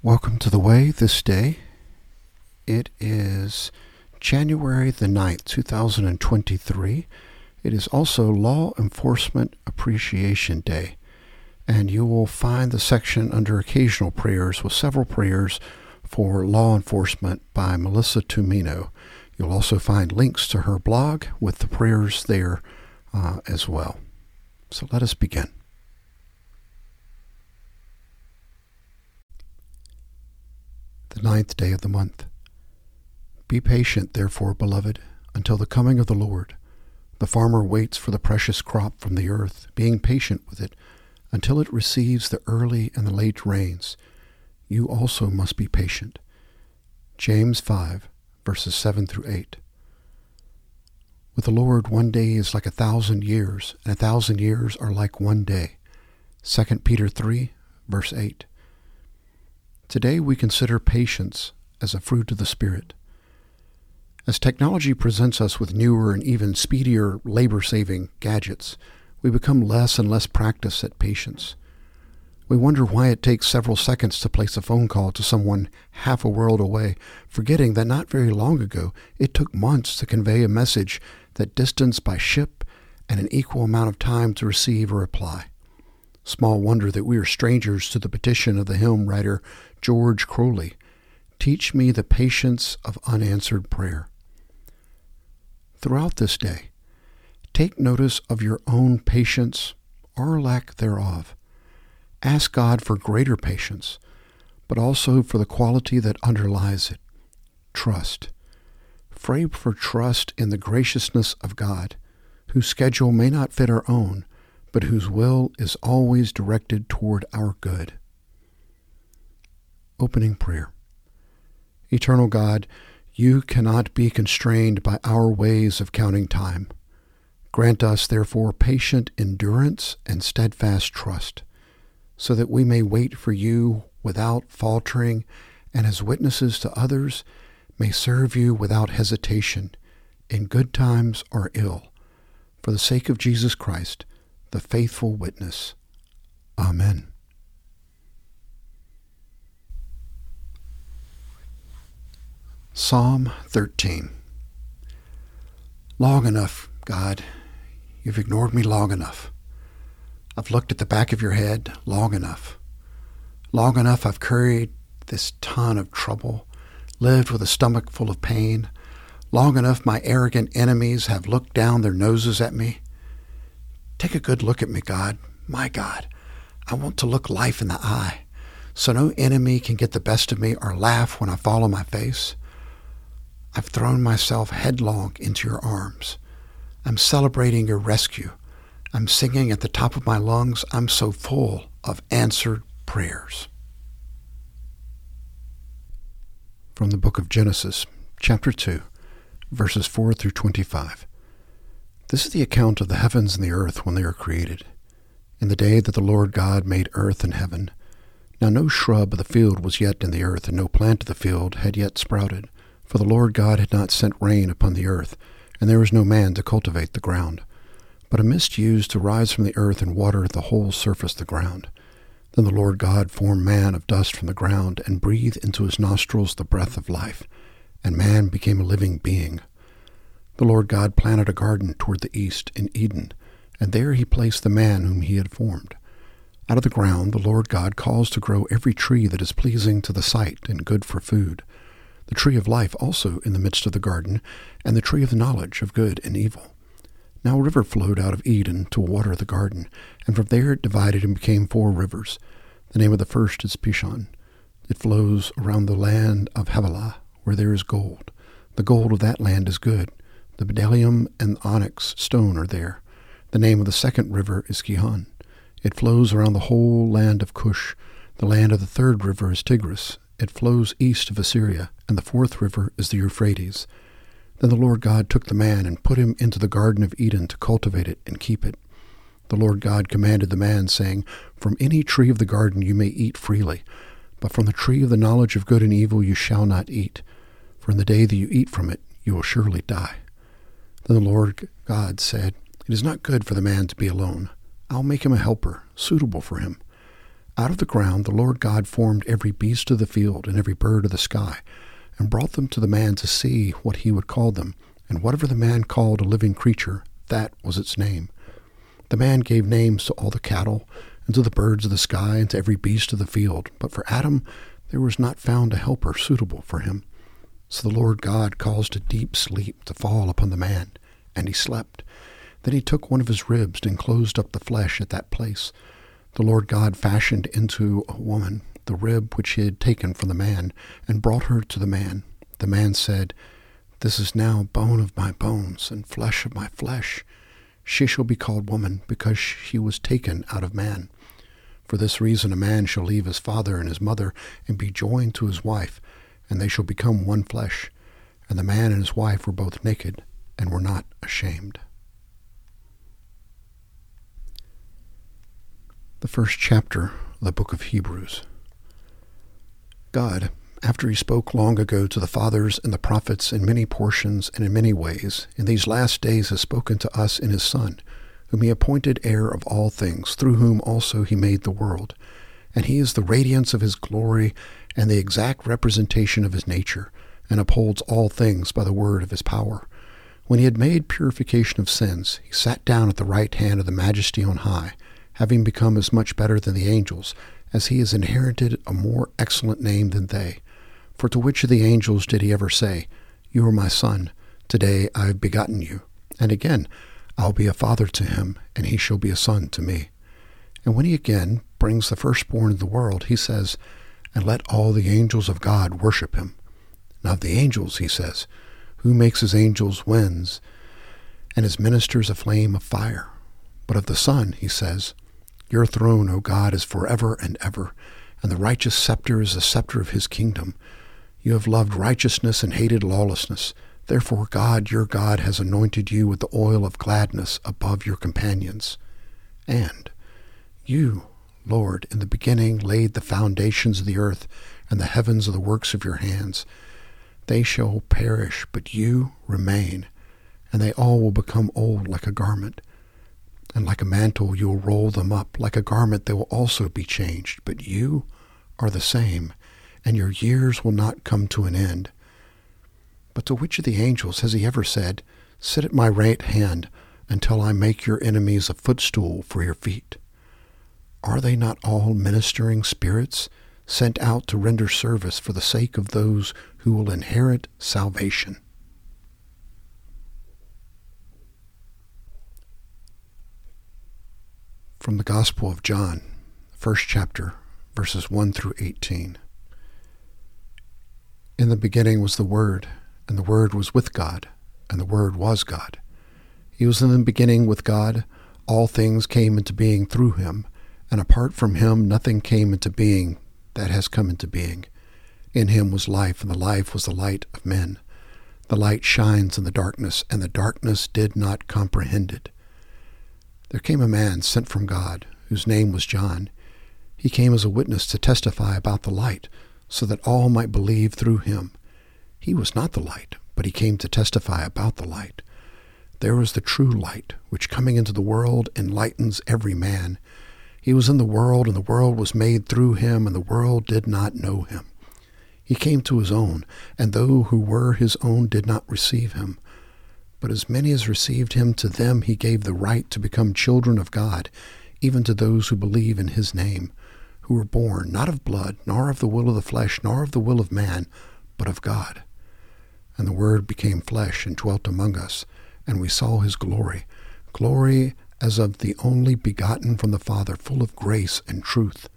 Welcome to the Way this day. It is January the 9th, 2023. It is also Law Enforcement Appreciation Day, and you will find the section under Occasional Prayers with several prayers for law enforcement by Melissa Tumino. You'll also find links to her blog with the prayers there uh, as well. So let us begin. The ninth day of the month. Be patient, therefore, beloved, until the coming of the Lord. The farmer waits for the precious crop from the earth, being patient with it until it receives the early and the late rains. You also must be patient. James 5, verses 7 through 8. With the Lord, one day is like a thousand years, and a thousand years are like one day. 2 Peter 3, verse 8. Today we consider patience as a fruit of the Spirit. As technology presents us with newer and even speedier labor saving gadgets, we become less and less practiced at patience. We wonder why it takes several seconds to place a phone call to someone half a world away, forgetting that not very long ago it took months to convey a message that distance by ship and an equal amount of time to receive a reply. Small wonder that we are strangers to the petition of the hymn writer George Croly Teach me the patience of unanswered prayer. Throughout this day, take notice of your own patience or lack thereof. Ask God for greater patience, but also for the quality that underlies it trust. Pray for trust in the graciousness of God, whose schedule may not fit our own, but whose will is always directed toward our good. Opening Prayer Eternal God, you cannot be constrained by our ways of counting time. Grant us, therefore, patient endurance and steadfast trust, so that we may wait for you without faltering, and as witnesses to others, may serve you without hesitation, in good times or ill, for the sake of Jesus Christ, the faithful witness. Amen. Psalm 13 Long enough, God. You've ignored me long enough. I've looked at the back of your head long enough. Long enough I've carried this ton of trouble, lived with a stomach full of pain. Long enough my arrogant enemies have looked down their noses at me. Take a good look at me, God. My God. I want to look life in the eye, so no enemy can get the best of me or laugh when I fall on my face. I've thrown myself headlong into your arms. I'm celebrating your rescue. I'm singing at the top of my lungs. I'm so full of answered prayers. From the book of Genesis, chapter 2, verses 4 through 25. This is the account of the heavens and the earth when they were created. In the day that the Lord God made earth and heaven. Now no shrub of the field was yet in the earth, and no plant of the field had yet sprouted, for the Lord God had not sent rain upon the earth, and there was no man to cultivate the ground. But a mist used to rise from the earth and water the whole surface of the ground. Then the Lord God formed man of dust from the ground, and breathed into his nostrils the breath of life, and man became a living being. The Lord God planted a garden toward the east in Eden, and there he placed the man whom he had formed. Out of the ground the Lord God caused to grow every tree that is pleasing to the sight and good for food, the tree of life also in the midst of the garden, and the tree of the knowledge of good and evil. Now a river flowed out of Eden to water the garden, and from there it divided and became four rivers. The name of the first is Pishon. It flows around the land of Havilah, where there is gold. The gold of that land is good. The bdellium and onyx stone are there. The name of the second river is Gihon. It flows around the whole land of Cush. The land of the third river is Tigris. It flows east of Assyria, and the fourth river is the Euphrates. Then the Lord God took the man and put him into the garden of Eden to cultivate it and keep it. The Lord God commanded the man, saying, From any tree of the garden you may eat freely, but from the tree of the knowledge of good and evil you shall not eat, for in the day that you eat from it you will surely die. Then the Lord God said, It is not good for the man to be alone. I'll make him a helper, suitable for him. Out of the ground the Lord God formed every beast of the field and every bird of the sky, and brought them to the man to see what he would call them. And whatever the man called a living creature, that was its name. The man gave names to all the cattle, and to the birds of the sky, and to every beast of the field. But for Adam there was not found a helper suitable for him. So the Lord God caused a deep sleep to fall upon the man, and he slept. Then he took one of his ribs and closed up the flesh at that place. The Lord God fashioned into a woman the rib which he had taken from the man, and brought her to the man. The man said, This is now bone of my bones, and flesh of my flesh. She shall be called woman, because she was taken out of man. For this reason a man shall leave his father and his mother, and be joined to his wife, and they shall become one flesh. And the man and his wife were both naked, and were not ashamed. the first chapter of the book of Hebrews. God, after he spoke long ago to the fathers and the prophets in many portions and in many ways, in these last days has spoken to us in his Son, whom he appointed heir of all things, through whom also he made the world. And he is the radiance of his glory and the exact representation of his nature, and upholds all things by the word of his power. When he had made purification of sins, he sat down at the right hand of the majesty on high having become as much better than the angels, as he has inherited a more excellent name than they. For to which of the angels did he ever say, You are my son, today I have begotten you? And again, I'll be a father to him, and he shall be a son to me. And when he again brings the firstborn of the world, he says, And let all the angels of God worship him. Of the angels, he says, Who makes his angels winds, and his ministers a flame of fire? But of the Son, he says, your throne, O God, is forever and ever, and the righteous scepter is the scepter of his kingdom. You have loved righteousness and hated lawlessness. Therefore, God, your God, has anointed you with the oil of gladness above your companions. And you, Lord, in the beginning laid the foundations of the earth, and the heavens are the works of your hands. They shall perish, but you remain, and they all will become old like a garment and like a mantle you will roll them up. Like a garment they will also be changed. But you are the same, and your years will not come to an end. But to which of the angels has he ever said, Sit at my right hand until I make your enemies a footstool for your feet? Are they not all ministering spirits sent out to render service for the sake of those who will inherit salvation? From the Gospel of John, first chapter, verses 1 through 18. In the beginning was the Word, and the Word was with God, and the Word was God. He was in the beginning with God. All things came into being through him, and apart from him nothing came into being that has come into being. In him was life, and the life was the light of men. The light shines in the darkness, and the darkness did not comprehend it. There came a man sent from God, whose name was John. He came as a witness to testify about the light, so that all might believe through him. He was not the light, but he came to testify about the light. There is the true light, which coming into the world enlightens every man. He was in the world, and the world was made through him, and the world did not know him. He came to his own, and those who were his own did not receive him. But as many as received him, to them he gave the right to become children of God, even to those who believe in his name, who were born not of blood, nor of the will of the flesh, nor of the will of man, but of God. And the Word became flesh and dwelt among us, and we saw his glory, glory as of the only begotten from the Father, full of grace and truth.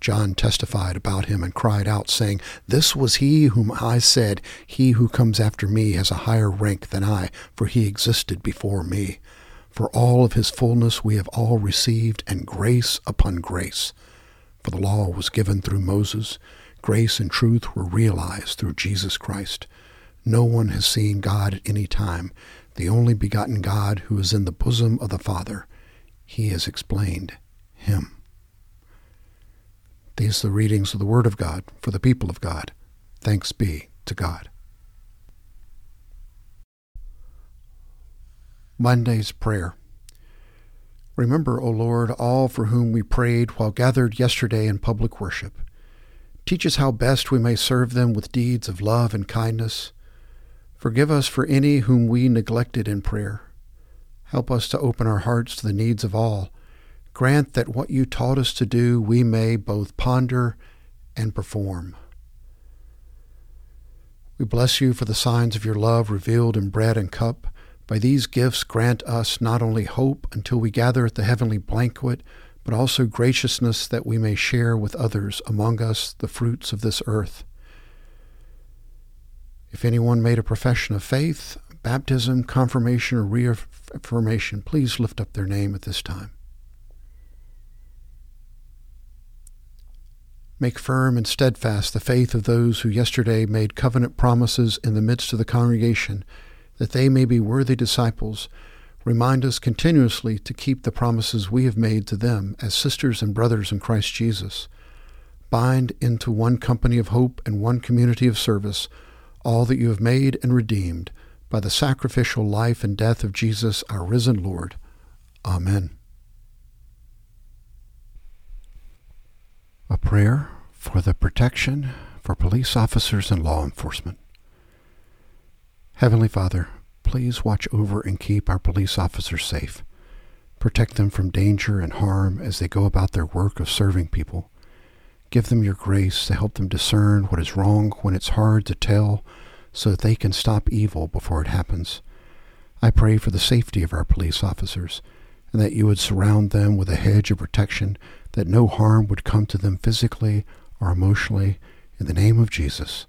John testified about him and cried out, saying, This was he whom I said, He who comes after me has a higher rank than I, for he existed before me. For all of his fullness we have all received, and grace upon grace. For the law was given through Moses, grace and truth were realized through Jesus Christ. No one has seen God at any time, the only begotten God who is in the bosom of the Father. He has explained him. These are the readings of the Word of God for the people of God. Thanks be to God. Monday's Prayer Remember, O Lord, all for whom we prayed while gathered yesterday in public worship. Teach us how best we may serve them with deeds of love and kindness. Forgive us for any whom we neglected in prayer. Help us to open our hearts to the needs of all. Grant that what you taught us to do we may both ponder and perform. We bless you for the signs of your love revealed in bread and cup. By these gifts, grant us not only hope until we gather at the heavenly banquet, but also graciousness that we may share with others among us the fruits of this earth. If anyone made a profession of faith, baptism, confirmation, or reaffirmation, please lift up their name at this time. Make firm and steadfast the faith of those who yesterday made covenant promises in the midst of the congregation that they may be worthy disciples, remind us continuously to keep the promises we have made to them as sisters and brothers in Christ Jesus. Bind into one company of hope and one community of service all that you have made and redeemed by the sacrificial life and death of Jesus, our risen Lord. Amen. A prayer for the protection for police officers and law enforcement. Heavenly Father, please watch over and keep our police officers safe. Protect them from danger and harm as they go about their work of serving people. Give them your grace to help them discern what is wrong when it's hard to tell so that they can stop evil before it happens. I pray for the safety of our police officers and that you would surround them with a hedge of protection that no harm would come to them physically or emotionally. In the name of Jesus.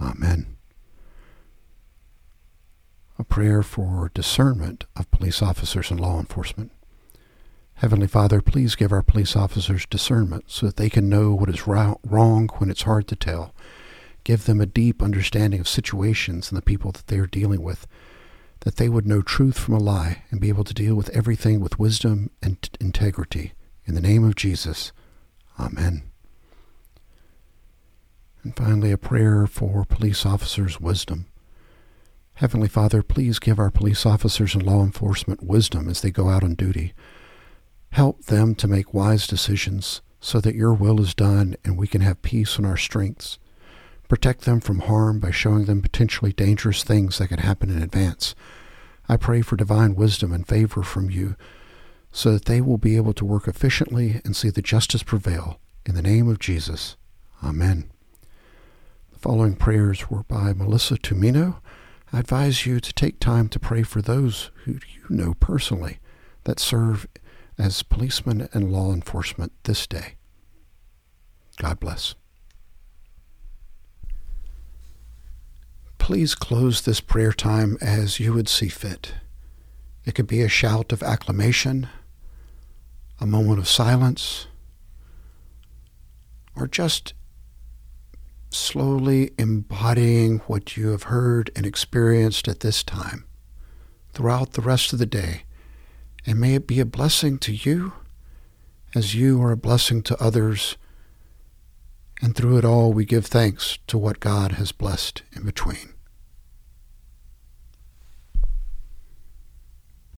Amen a prayer for discernment of police officers and law enforcement. Heavenly Father, please give our police officers discernment so that they can know what is wrong when it's hard to tell. Give them a deep understanding of situations and the people that they are dealing with, that they would know truth from a lie and be able to deal with everything with wisdom and integrity. In the name of Jesus, Amen. And finally, a prayer for police officers' wisdom. Heavenly Father, please give our police officers and law enforcement wisdom as they go out on duty. Help them to make wise decisions so that your will is done and we can have peace in our strengths. Protect them from harm by showing them potentially dangerous things that could happen in advance. I pray for divine wisdom and favor from you so that they will be able to work efficiently and see the justice prevail. In the name of Jesus. Amen. The following prayers were by Melissa Tumino I advise you to take time to pray for those who you know personally that serve as policemen and law enforcement this day. God bless. Please close this prayer time as you would see fit. It could be a shout of acclamation, a moment of silence, or just slowly embodying what you have heard and experienced at this time throughout the rest of the day. And may it be a blessing to you as you are a blessing to others. And through it all, we give thanks to what God has blessed in between.